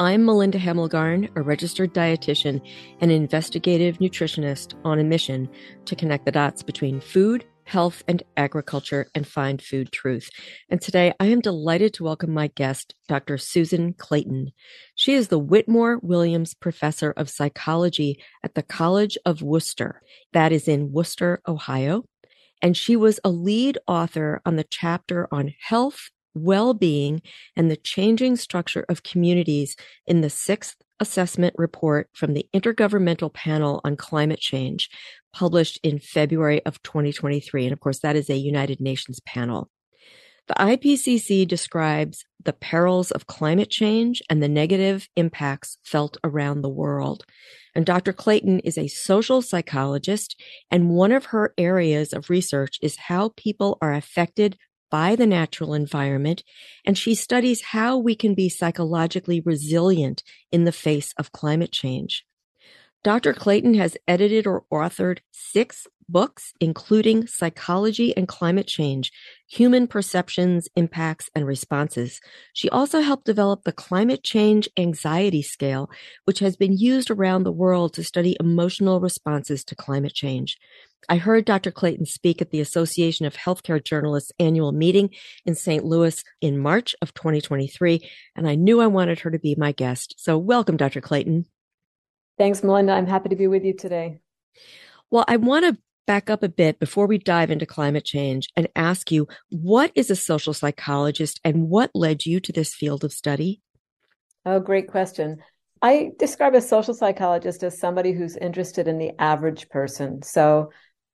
I'm Melinda Hemmelgarn, a registered dietitian and investigative nutritionist on a mission to connect the dots between food, health, and agriculture and find food truth. And today I am delighted to welcome my guest, Dr. Susan Clayton. She is the Whitmore Williams Professor of Psychology at the College of Wooster, That is in Wooster, Ohio. And she was a lead author on the chapter on health well being, and the changing structure of communities in the sixth assessment report from the Intergovernmental Panel on Climate Change, published in February of 2023. And of course, that is a United Nations panel. The IPCC describes the perils of climate change and the negative impacts felt around the world. And Dr. Clayton is a social psychologist, and one of her areas of research is how people are affected by the natural environment, and she studies how we can be psychologically resilient in the face of climate change. Dr. Clayton has edited or authored six books, including Psychology and Climate Change, Human Perceptions, Impacts, and Responses. She also helped develop the Climate Change Anxiety Scale, which has been used around the world to study emotional responses to climate change. I heard Dr. Clayton speak at the Association of Healthcare Journalists annual meeting in St. Louis in March of 2023, and I knew I wanted her to be my guest. So welcome, Dr. Clayton. Thanks, Melinda. I'm happy to be with you today. Well, I want to back up a bit before we dive into climate change and ask you what is a social psychologist and what led you to this field of study? Oh, great question. I describe a social psychologist as somebody who's interested in the average person. So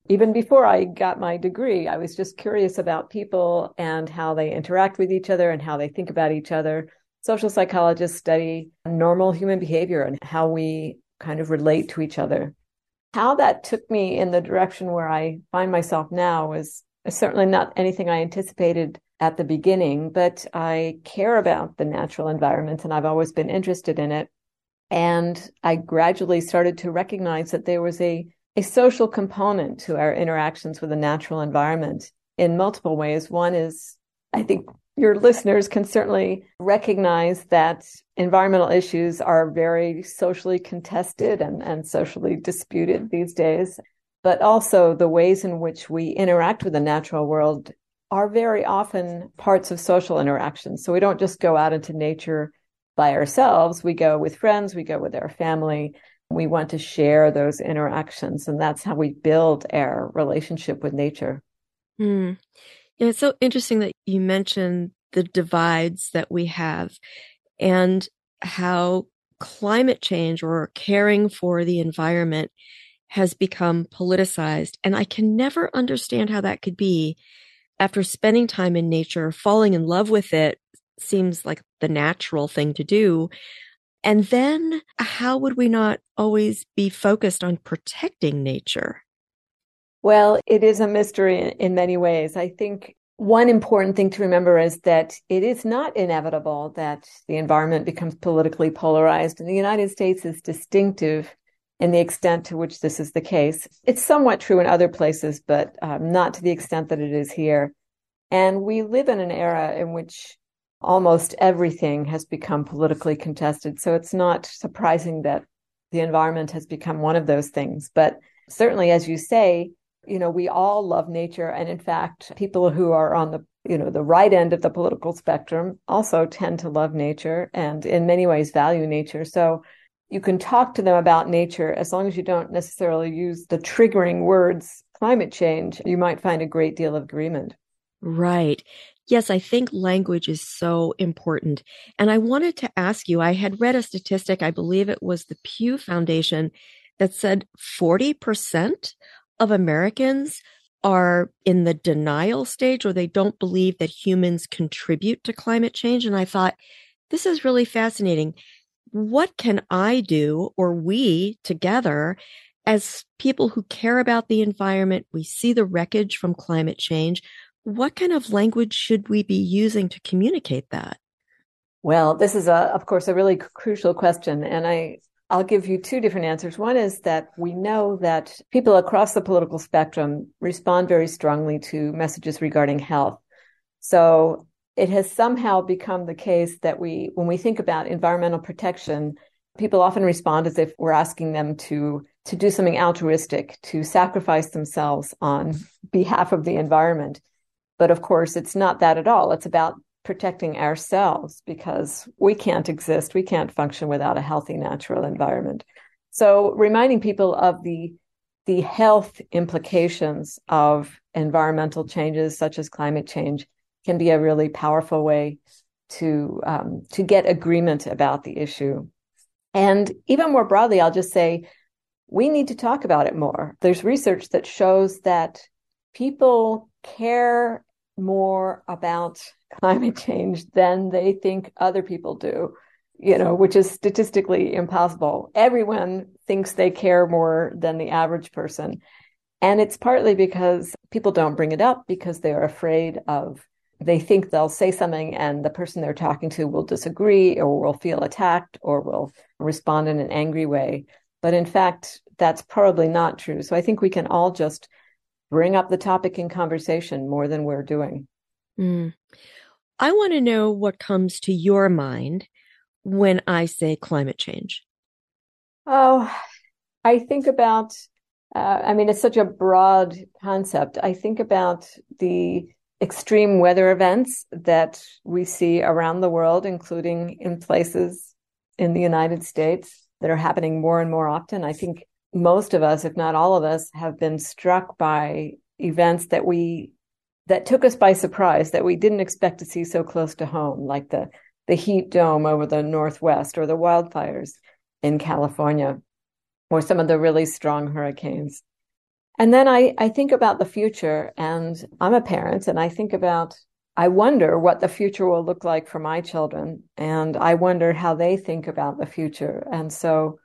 even before I got my degree, I was just curious about people and how they interact with each other and how they think about each other. Social psychologists study normal human behavior and how we kind of relate to each other. How that took me in the direction where I find myself now was certainly not anything I anticipated at the beginning, but I care about the natural environment and I've always been interested in it. And I gradually started to recognize that there was a a social component to our interactions with the natural environment in multiple ways. One is, I think your listeners can certainly recognize that environmental issues are very socially contested and, and socially disputed these days. But also the ways in which we interact with the natural world are very often parts of social interactions. So we don't just go out into nature by ourselves. We go with friends, we go with our family, we want to share those interactions, and that's how we build our relationship with nature. Mm. It's so interesting that you mentioned the divides that we have and how climate change or caring for the environment has become politicized. And I can never understand how that could be after spending time in nature, falling in love with it seems like the natural thing to do. And then how would we not always be focused on protecting nature? Well, it is a mystery in many ways. I think one important thing to remember is that it is not inevitable that the environment becomes politically polarized. And the United States is distinctive in the extent to which this is the case. It's somewhat true in other places, but um, not to the extent that it is here. And we live in an era in which almost everything has become politically contested. So it's not surprising that the environment has become one of those things. But certainly, as you say, you know, we all love nature. And in fact, people who are on the you know the right end of the political spectrum also tend to love nature and in many ways value nature so you can talk to them about nature as long as you don't necessarily use the triggering words climate change you might find a great deal of agreement right Yes, I think language is so important. And I wanted to ask you I had read a statistic, I believe it was the Pew Foundation, that said 40% of Americans are in the denial stage or they don't believe that humans contribute to climate change. And I thought, this is really fascinating. What can I do or we together as people who care about the environment, we see the wreckage from climate change. What kind of language should we be using to communicate that? Well, this is a, of course, a really crucial question. And I, I'll give you two different answers. One is that we know that people across the political spectrum respond very strongly to messages regarding health. So it has somehow become the case that we, when we think about environmental protection, people often respond as if we're asking them to to do something altruistic, to sacrifice themselves on behalf of the environment. But of course, it's not that at all. It's about protecting ourselves because we can't exist, we can't function without a healthy natural environment. So reminding people of the the health implications of environmental changes such as climate change can be a really powerful way to um, to get agreement about the issue. And even more broadly, I'll just say we need to talk about it more. There's research that shows that people care more about climate change than they think other people do, you know, which is statistically impossible. Everyone thinks they care more than the average person. And it's partly because people don't bring it up because they're afraid of, they think they'll say something and the person they're talking to will disagree or will feel attacked or will respond in an angry way. But in fact, that's probably not true. So I think we can all just bring up the topic in conversation more than we're doing. Mm. I want to know what comes to your mind when I say climate change. Oh, I think about, uh, I mean, it's such a broad concept. I think about the extreme weather events that we see around the world, including in places in the United States that are happening more and more often. I think most of us, if not all of us, have been struck by events that we that took us by surprise that we didn't expect to see so close to home, like the the heat dome over the northwest or the wildfires in California, or some of the really strong hurricanes. And then I, I think about the future and I'm a parent and I think about I wonder what the future will look like for my children. And I wonder how they think about the future. And so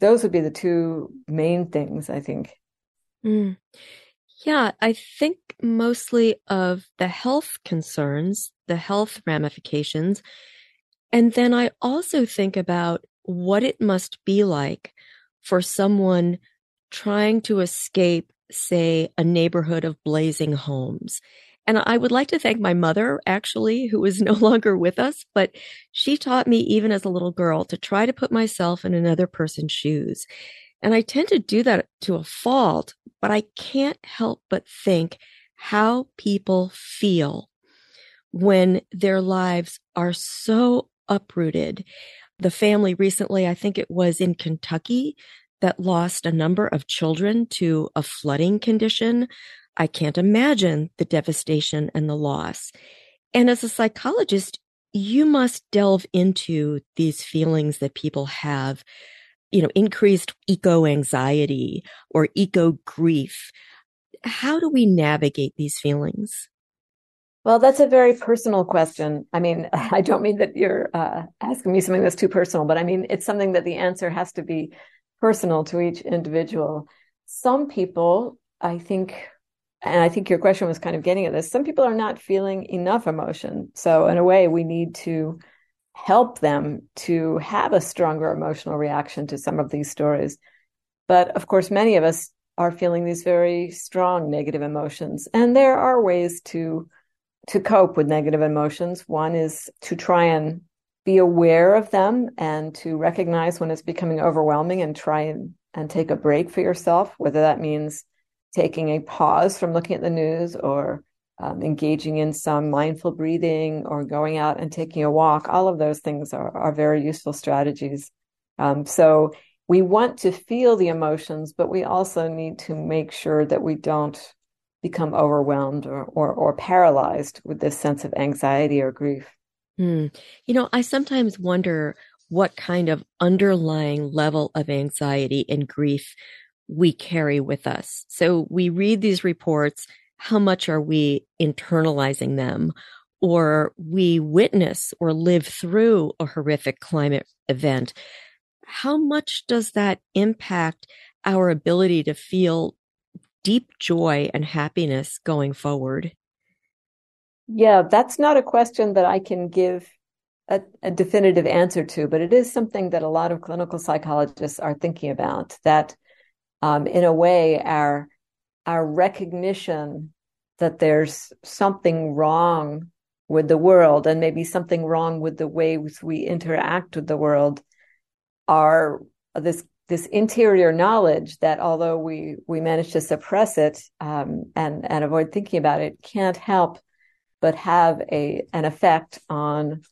those would be the two main things, I think. Mm. Yeah, I think mostly of the health concerns, the health ramifications. And then I also think about what it must be like for someone trying to escape, say, a neighborhood of blazing homes and I would like to thank my mother, actually, who is no longer with us, but she taught me, even as a little girl, to try to put myself in another person's shoes. And I tend to do that to a fault, but I can't help but think how people feel when their lives are so uprooted. The family recently, I think it was in Kentucky, that lost a number of children to a flooding condition. I can't imagine the devastation and the loss. And as a psychologist, you must delve into these feelings that people have, you know, increased eco anxiety or eco grief. How do we navigate these feelings? Well, that's a very personal question. I mean, I don't mean that you're uh, asking me something that's too personal, but I mean, it's something that the answer has to be personal to each individual. Some people, I think, and I think your question was kind of getting at this. Some people are not feeling enough emotion. So, in a way, we need to help them to have a stronger emotional reaction to some of these stories. But of course, many of us are feeling these very strong negative emotions. And there are ways to to cope with negative emotions. One is to try and be aware of them and to recognize when it's becoming overwhelming and try and, and take a break for yourself, whether that means taking a pause from looking at the news or um, engaging in some mindful breathing or going out and taking a walk, all of those things are, are very useful strategies. Um, so we want to feel the emotions, but we also need to make sure that we don't become overwhelmed or, or, or paralyzed with this sense of anxiety or grief. Mm. You know, I sometimes wonder what kind of underlying level of anxiety and grief we carry with us. So we read these reports. How much are we internalizing them? Or we witness or live through a horrific climate event. How much does that impact our ability to feel deep joy and happiness going forward? Yeah, that's not a question that I can give a, a, definitive answer to, but it is something that a lot of clinical psychologists are thinking about. That, um, in a way, our our recognition that there's something wrong with the world, and maybe something wrong with the ways we interact with the world, are this this interior knowledge that although we we manage to suppress it um, and and avoid thinking about it, can't help but have a an effect on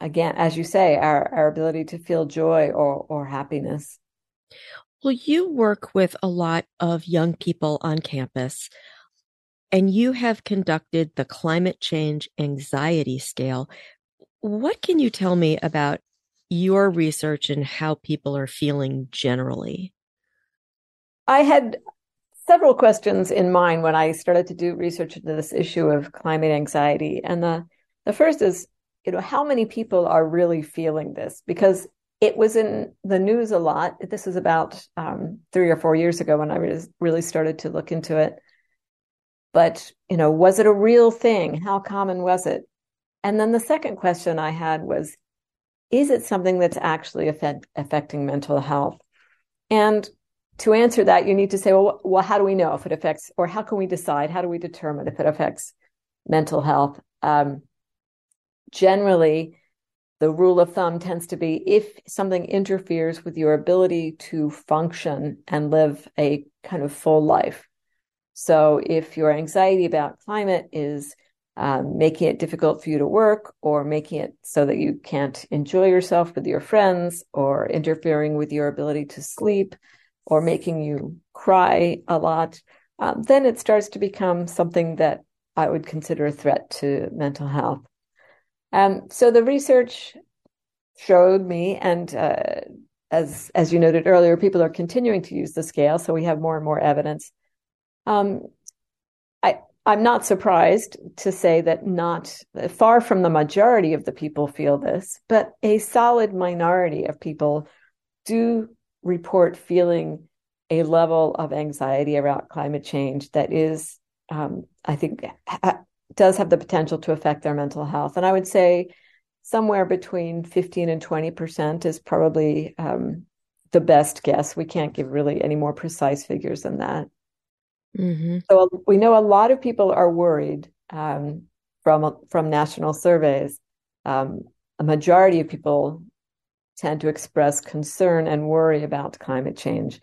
again as you say our our ability to feel joy or or happiness well you work with a lot of young people on campus and you have conducted the climate change anxiety scale what can you tell me about your research and how people are feeling generally i had several questions in mind when I started to do research into this issue of climate anxiety. And the, the first is, you know, how many people are really feeling this? Because it was in the news a lot. This is about um, three or four years ago when I was, really started to look into it. But, you know, was it a real thing? How common was it? And then the second question I had was, is it something that's actually affect, affecting mental health? And to answer that, you need to say, well, well, how do we know if it affects, or how can we decide? How do we determine if it affects mental health? Um, generally, the rule of thumb tends to be if something interferes with your ability to function and live a kind of full life. So, if your anxiety about climate is um, making it difficult for you to work, or making it so that you can't enjoy yourself with your friends, or interfering with your ability to sleep, or making you cry a lot, um, then it starts to become something that I would consider a threat to mental health. Um, so the research showed me, and uh, as as you noted earlier, people are continuing to use the scale, so we have more and more evidence. Um, I I'm not surprised to say that not far from the majority of the people feel this, but a solid minority of people do report feeling a level of anxiety about climate change that is, um, I think, ha- does have the potential to affect their mental health. And I would say somewhere between 15 and 20% is probably um, the best guess. We can't give really any more precise figures than that. Mm-hmm. So we know a lot of people are worried um, from from national surveys. Um, a majority of people tend to express concern and worry about climate change,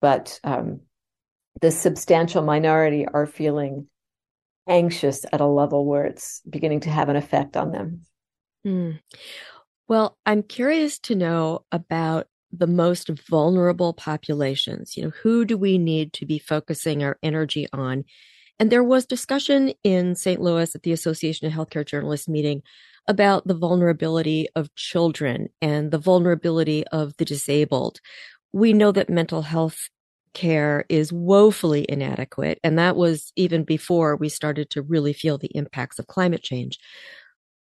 but um, the substantial minority are feeling anxious at a level where it's beginning to have an effect on them. Mm. Well, I'm curious to know about the most vulnerable populations. You know, who do we need to be focusing our energy on? And there was discussion in St. Louis at the Association of Healthcare Journalists meeting about the vulnerability of children and the vulnerability of the disabled. We know that mental health care is woefully inadequate. And that was even before we started to really feel the impacts of climate change.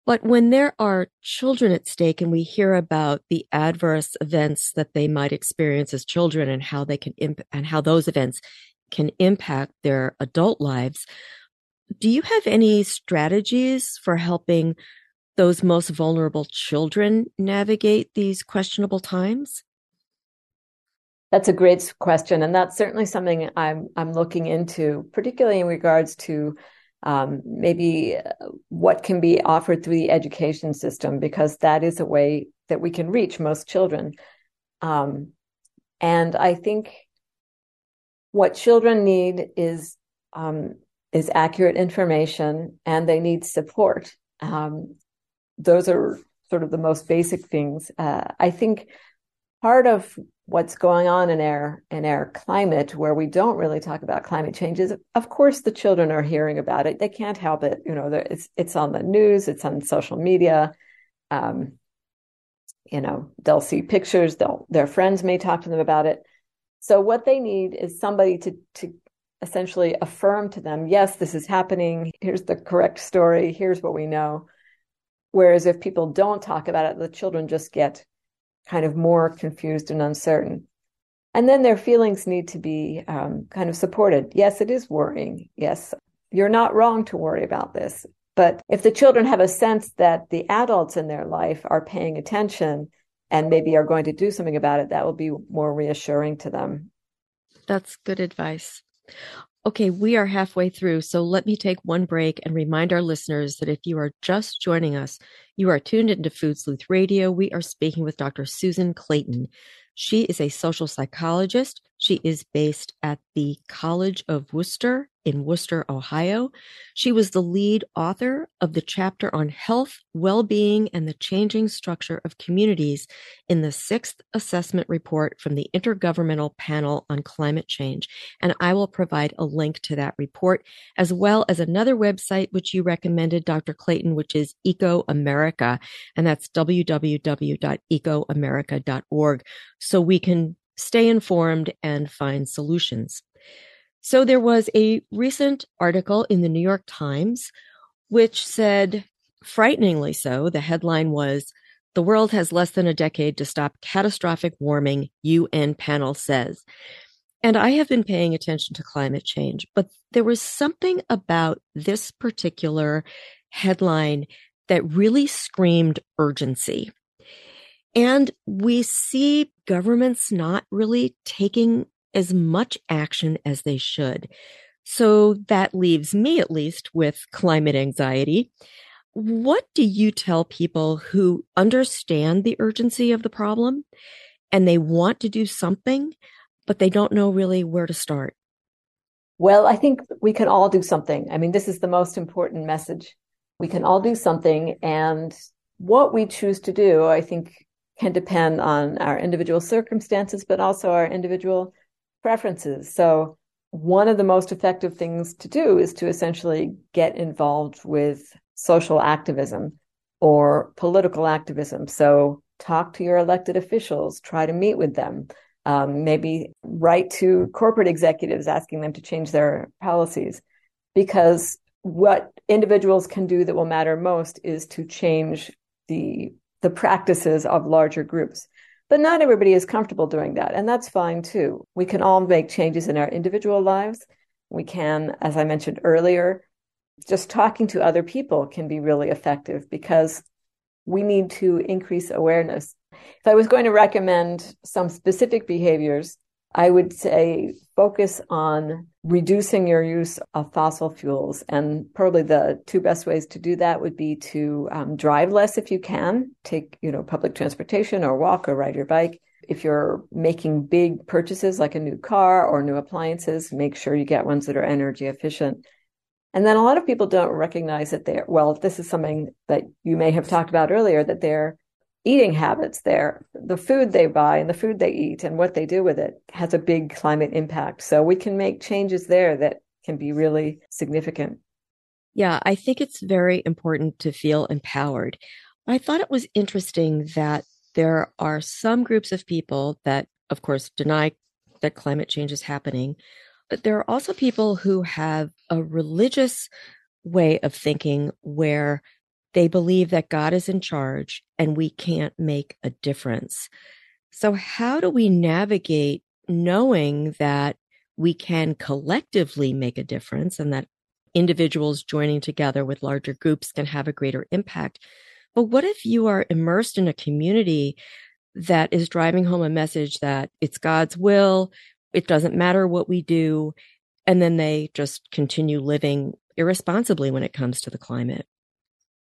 But when there are children at stake and we hear about the adverse events that they might experience as children and how they can imp- and how those events can impact their adult lives, do you have any strategies for helping those most vulnerable children navigate these questionable times? That's a great question, and that's certainly something I'm I'm looking into, particularly in regards to um, maybe uh, what can be offered through the education system, because that is a way that we can reach most children. Um, and I think what children need is um, is accurate information, and they need support. Um, those are sort of the most basic things. Uh, I think part of what's going on in our in our climate where we don't really talk about climate change is of course the children are hearing about it. They can't help it. You know it's it's on the news it's on social media. Um, you know they'll see pictures they'll their friends may talk to them about it. So what they need is somebody to to essentially affirm to them yes this is happening. Here's the correct story. Here's what we know. Whereas if people don't talk about it, the children just get kind of more confused and uncertain. And then their feelings need to be um, kind of supported. Yes, it is worrying. Yes, you're not wrong to worry about this. But if the children have a sense that the adults in their life are paying attention and maybe are going to do something about it, that will be more reassuring to them. That's good advice. Okay, we are halfway through, so let me take one break and remind our listeners that if you are just joining us, you are tuned into Food Sleuth Radio. We are speaking with Dr. Susan Clayton. She is a social psychologist. She is based at the College of Wooster in Wooster, Ohio. She was the lead author of the chapter on health, well being, and the changing structure of communities in the sixth assessment report from the Intergovernmental Panel on Climate Change. And I will provide a link to that report, as well as another website which you recommended, Dr. Clayton, which is Eco America. And that's www.ecoamerica.org. So we can stay informed and find solutions. So there was a recent article in the New York Times which said, frighteningly so, the headline was, The world has less than a decade to stop catastrophic warming, UN panel says. And I have been paying attention to climate change, but there was something about this particular headline that really screamed urgency. And we see governments not really taking as much action as they should. So that leaves me, at least, with climate anxiety. What do you tell people who understand the urgency of the problem and they want to do something, but they don't know really where to start? Well, I think we can all do something. I mean, this is the most important message. We can all do something. And what we choose to do, I think, can depend on our individual circumstances, but also our individual preferences. So, one of the most effective things to do is to essentially get involved with social activism or political activism. So, talk to your elected officials, try to meet with them, um, maybe write to corporate executives asking them to change their policies. Because what individuals can do that will matter most is to change the the practices of larger groups. But not everybody is comfortable doing that, and that's fine too. We can all make changes in our individual lives. We can, as I mentioned earlier, just talking to other people can be really effective because we need to increase awareness. If I was going to recommend some specific behaviors, I would say focus on reducing your use of fossil fuels. And probably the two best ways to do that would be to um, drive less if you can, take, you know, public transportation or walk or ride your bike. If you're making big purchases like a new car or new appliances, make sure you get ones that are energy efficient. And then a lot of people don't recognize that they're, well, this is something that you may have talked about earlier, that they're eating habits there. The food they buy and the food they eat and what they do with it has a big climate impact. So we can make changes there that can be really significant. Yeah, I think it's very important to feel empowered. I thought it was interesting that there are some groups of people that, of course, deny that climate change is happening, but there are also people who have a religious way of thinking where they believe that God is in charge and we can't make a difference. So, how do we navigate knowing that we can collectively make a difference and that individuals joining together with larger groups can have a greater impact? But what if you are immersed in a community that is driving home a message that it's God's will, it doesn't matter what we do, and then they just continue living irresponsibly when it comes to the climate?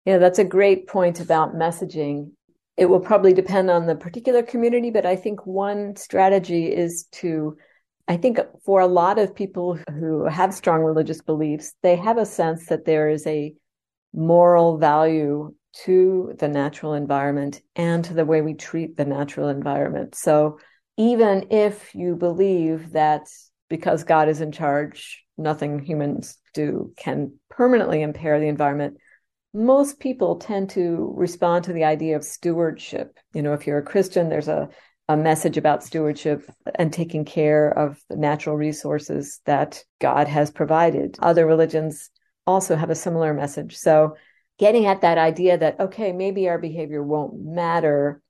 Yeah, that's a great point about messaging. It will probably depend on the particular community, but I think one strategy is to, I think for a lot of people who have strong religious beliefs, they have a sense that there is a moral value to the natural environment and to the way we treat the natural environment. So even if you believe that because God is in charge, nothing humans do can permanently impair the environment, most people tend to respond to the idea of stewardship. You know, if you're a Christian, there's a, a message about stewardship and taking care of the natural resources that God has provided. Other religions also have a similar message. So, getting at that idea that, okay, maybe our behavior won't matter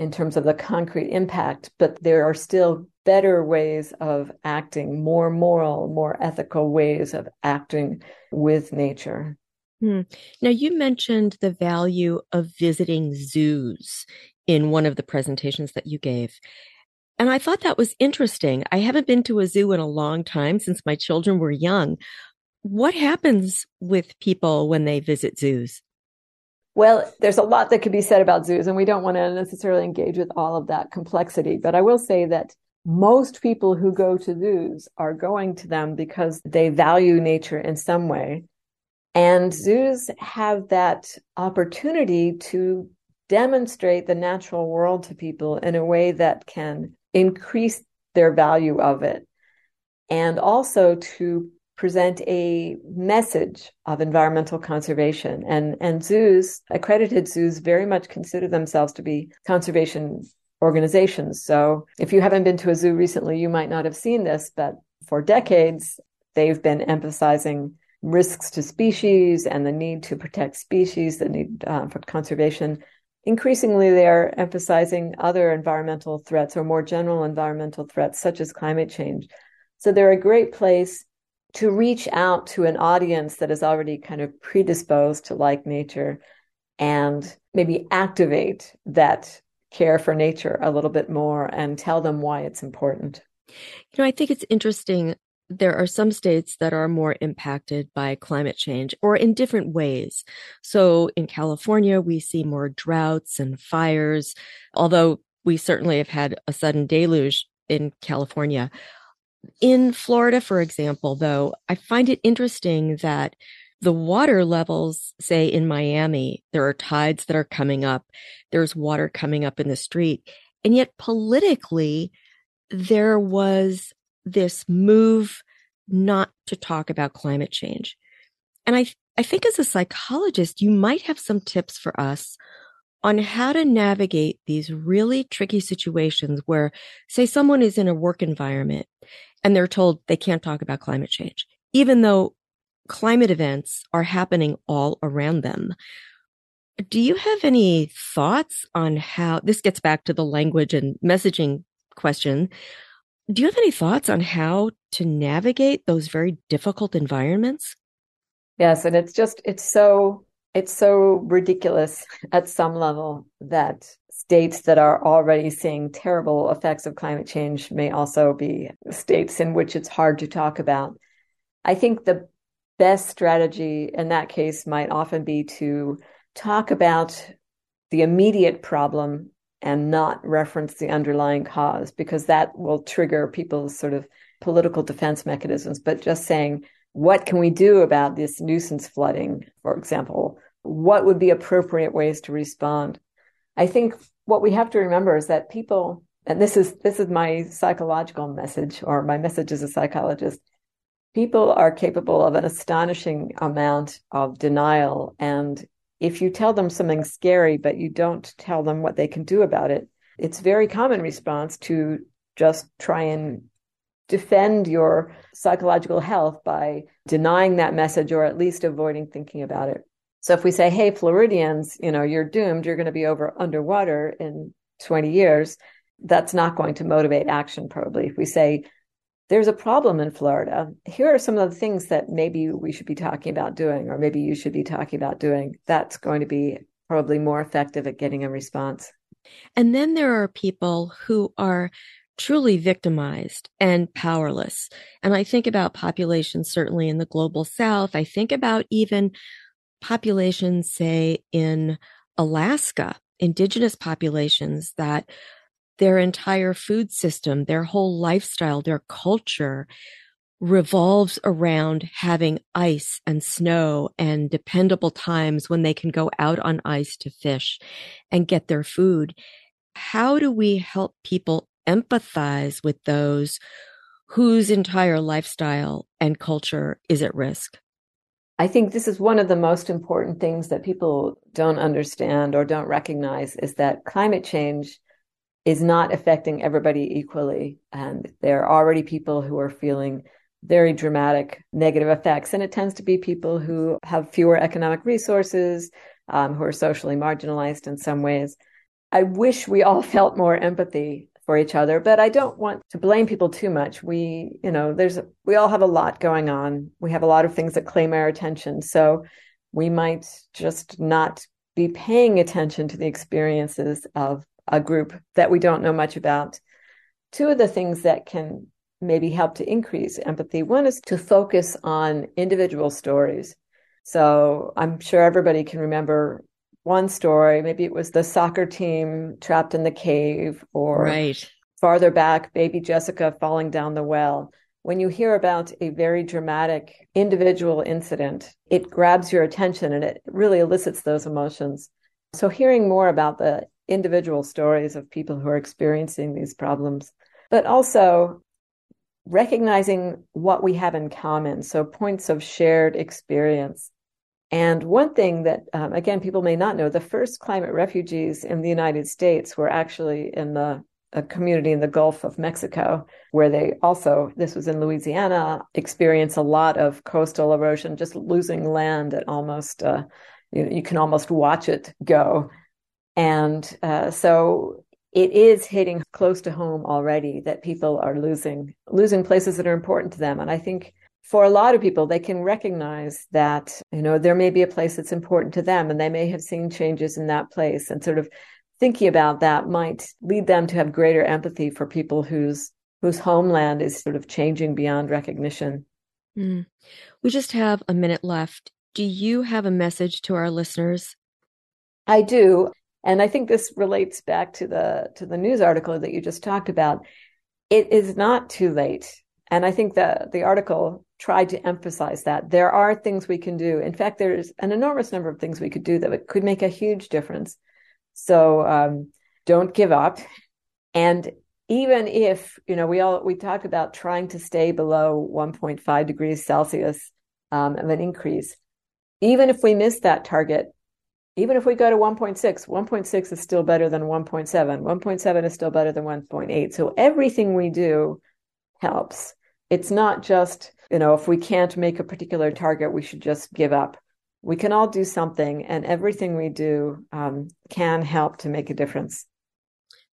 in terms of the concrete impact, but there are still better ways of acting, more moral, more ethical ways of acting with nature. Hmm. Now, you mentioned the value of visiting zoos in one of the presentations that you gave. And I thought that was interesting. I haven't been to a zoo in a long time since my children were young. What happens with people when they visit zoos? Well, there's a lot that could be said about zoos, and we don't want to necessarily engage with all of that complexity. But I will say that most people who go to zoos are going to them because they value nature in some way. And zoos have that opportunity to demonstrate the natural world to people in a way that can increase their value of it. And also to present a message of environmental conservation. And, and zoos, accredited zoos, very much consider themselves to be conservation organizations. So if you haven't been to a zoo recently, you might not have seen this, but for decades, they've been emphasizing risks to species and the need to protect species, the need uh, for conservation. Increasingly, they're emphasizing other environmental threats or more general environmental threats, such as climate change. So they're a great place to reach out to an audience that is already kind of predisposed to like nature and maybe activate that care for nature a little bit more and tell them why it's important. You know, I think it's interesting. There are some states that are more impacted by climate change or in different ways. So in California, we see more droughts and fires, although we certainly have had a sudden deluge in California. In Florida, for example, though, I find it interesting that the water levels, say in Miami, there are tides that are coming up. There's water coming up in the street. And yet politically, there was this move not to talk about climate change. And I, I think as a psychologist, you might have some tips for us on how to navigate these really tricky situations where, say, someone is in a work environment and they're told they can't talk about climate change, even though climate events are happening all around them. Do you have any thoughts on how this gets back to the language and messaging question? Do you have any thoughts on how to navigate those very difficult environments? Yes, and it's just it's so it's so ridiculous at some level that states that are already seeing terrible effects of climate change may also be states in which it's hard to talk about. I think the best strategy in that case might often be to talk about the immediate problem and not reference the underlying cause because that will trigger people's sort of political defense mechanisms. But just saying what can we do about this nuisance flooding for example? What would be appropriate ways to respond? I think what we have to remember is that people and this is this is my psychological message or my message as a psychologist. People are capable of an astonishing amount of denial and if you tell them something scary but you don't tell them what they can do about it it's very common response to just try and defend your psychological health by denying that message or at least avoiding thinking about it so if we say, hey, Floridians, you know, you're doomed, you're going to be over underwater in 20 years, that's not going to motivate action probably. If we say, there's a problem in Florida, here are some of the things that maybe we should be talking about doing, or maybe you should be talking about doing, that's going to be probably more effective at getting a response. And then there are people who are truly victimized and powerless. And I think about populations, certainly in the global south. I think about even populations, say in Alaska, indigenous populations that their entire food system, their whole lifestyle, their culture revolves around having ice and snow and dependable times when they can go out on ice to fish and get their food. How do we help people empathize with those whose entire lifestyle and culture is at risk? I think this is one of the most important things that people don't understand or don't recognize is that climate change is not affecting everybody equally. And there are already people who are feeling very dramatic negative effects. And it tends to be people who have fewer economic resources, um, who are socially marginalized in some ways. I wish we all felt more empathy for each other. But I don't want to blame people too much. We, you know, there's, we all have a lot going on. We have a lot of things that claim our attention. So we might just not be paying attention to the experiences of a group that we don't know much about. Two of the things that can maybe help to increase empathy one is to focus on individual stories. So I'm sure everybody can remember one story. Maybe it was the soccer team trapped in the cave, or right. farther back, baby Jessica falling down the well. When you hear about a very dramatic individual incident, it grabs your attention and it really elicits those emotions. So, hearing more about the individual stories of people who are experiencing these problems, but also recognizing what we have in common. So, points of shared experience. And one thing that, um, again, people may not know the first climate refugees in the United States were actually in the a community in the Gulf of Mexico, where they also, this was in Louisiana, experience a lot of coastal erosion, just losing land at almost, uh, you, you, can almost watch it go. And uh, so it is hitting close to home already that people are losing, losing places that are important to them. And I think for a lot of people, they can recognize that, you know, there may be a place that's important to them and they may have seen changes in that place and sort of thinking about that might lead them to have greater empathy for people whose whose homeland is sort of changing beyond recognition. Mm. We just have a minute left. Do you have a message to our listeners? I do, and I think this relates back to the to the news article that you just talked about. It is not too late, and I think that the article tried to emphasize that there are things we can do. In fact, there's an enormous number of things we could do that could make a huge difference. So um, don't give up. And even if, you know, we all, we talk about trying to stay below 1.5 degrees Celsius um, of an increase. Even if we miss that target, even if we go to 1.6, 1.6 is still better than 1.7. 1.7 is still better than 1.8. So everything we do helps. It's not just you know, if we can't make a particular target, we should just give up. We can all do something, and everything we do um, can help to make a difference.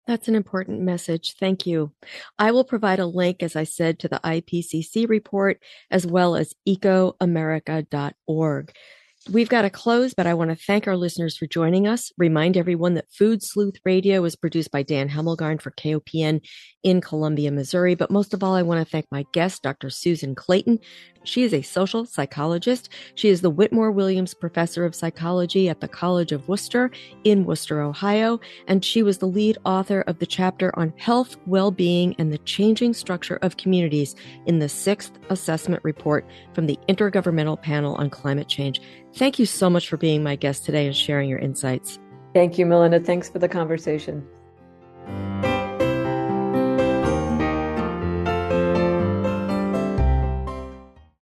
That's an important message. Thank you. I will provide a link, as I said, to the IPCC report as well as ecoamerica.org. We've got to close, but I want to thank our listeners for joining us. Remind everyone that Food Sleuth Radio is produced by Dan Hemmelgarn for KOPN in Columbia, Missouri. But most of all, I want to thank my guest, Dr. Susan Clayton. She is a social psychologist. She is the Whitmore Williams Professor of Psychology at the College of Wooster in Wooster, Ohio. And she was the lead author of the chapter on health, well-being, and the changing structure of communities in the sixth assessment report from the Intergovernmental Panel on Climate Change. Thank you so much for being my guest today and sharing your insights. Thank you, Melinda. Thanks for the conversation.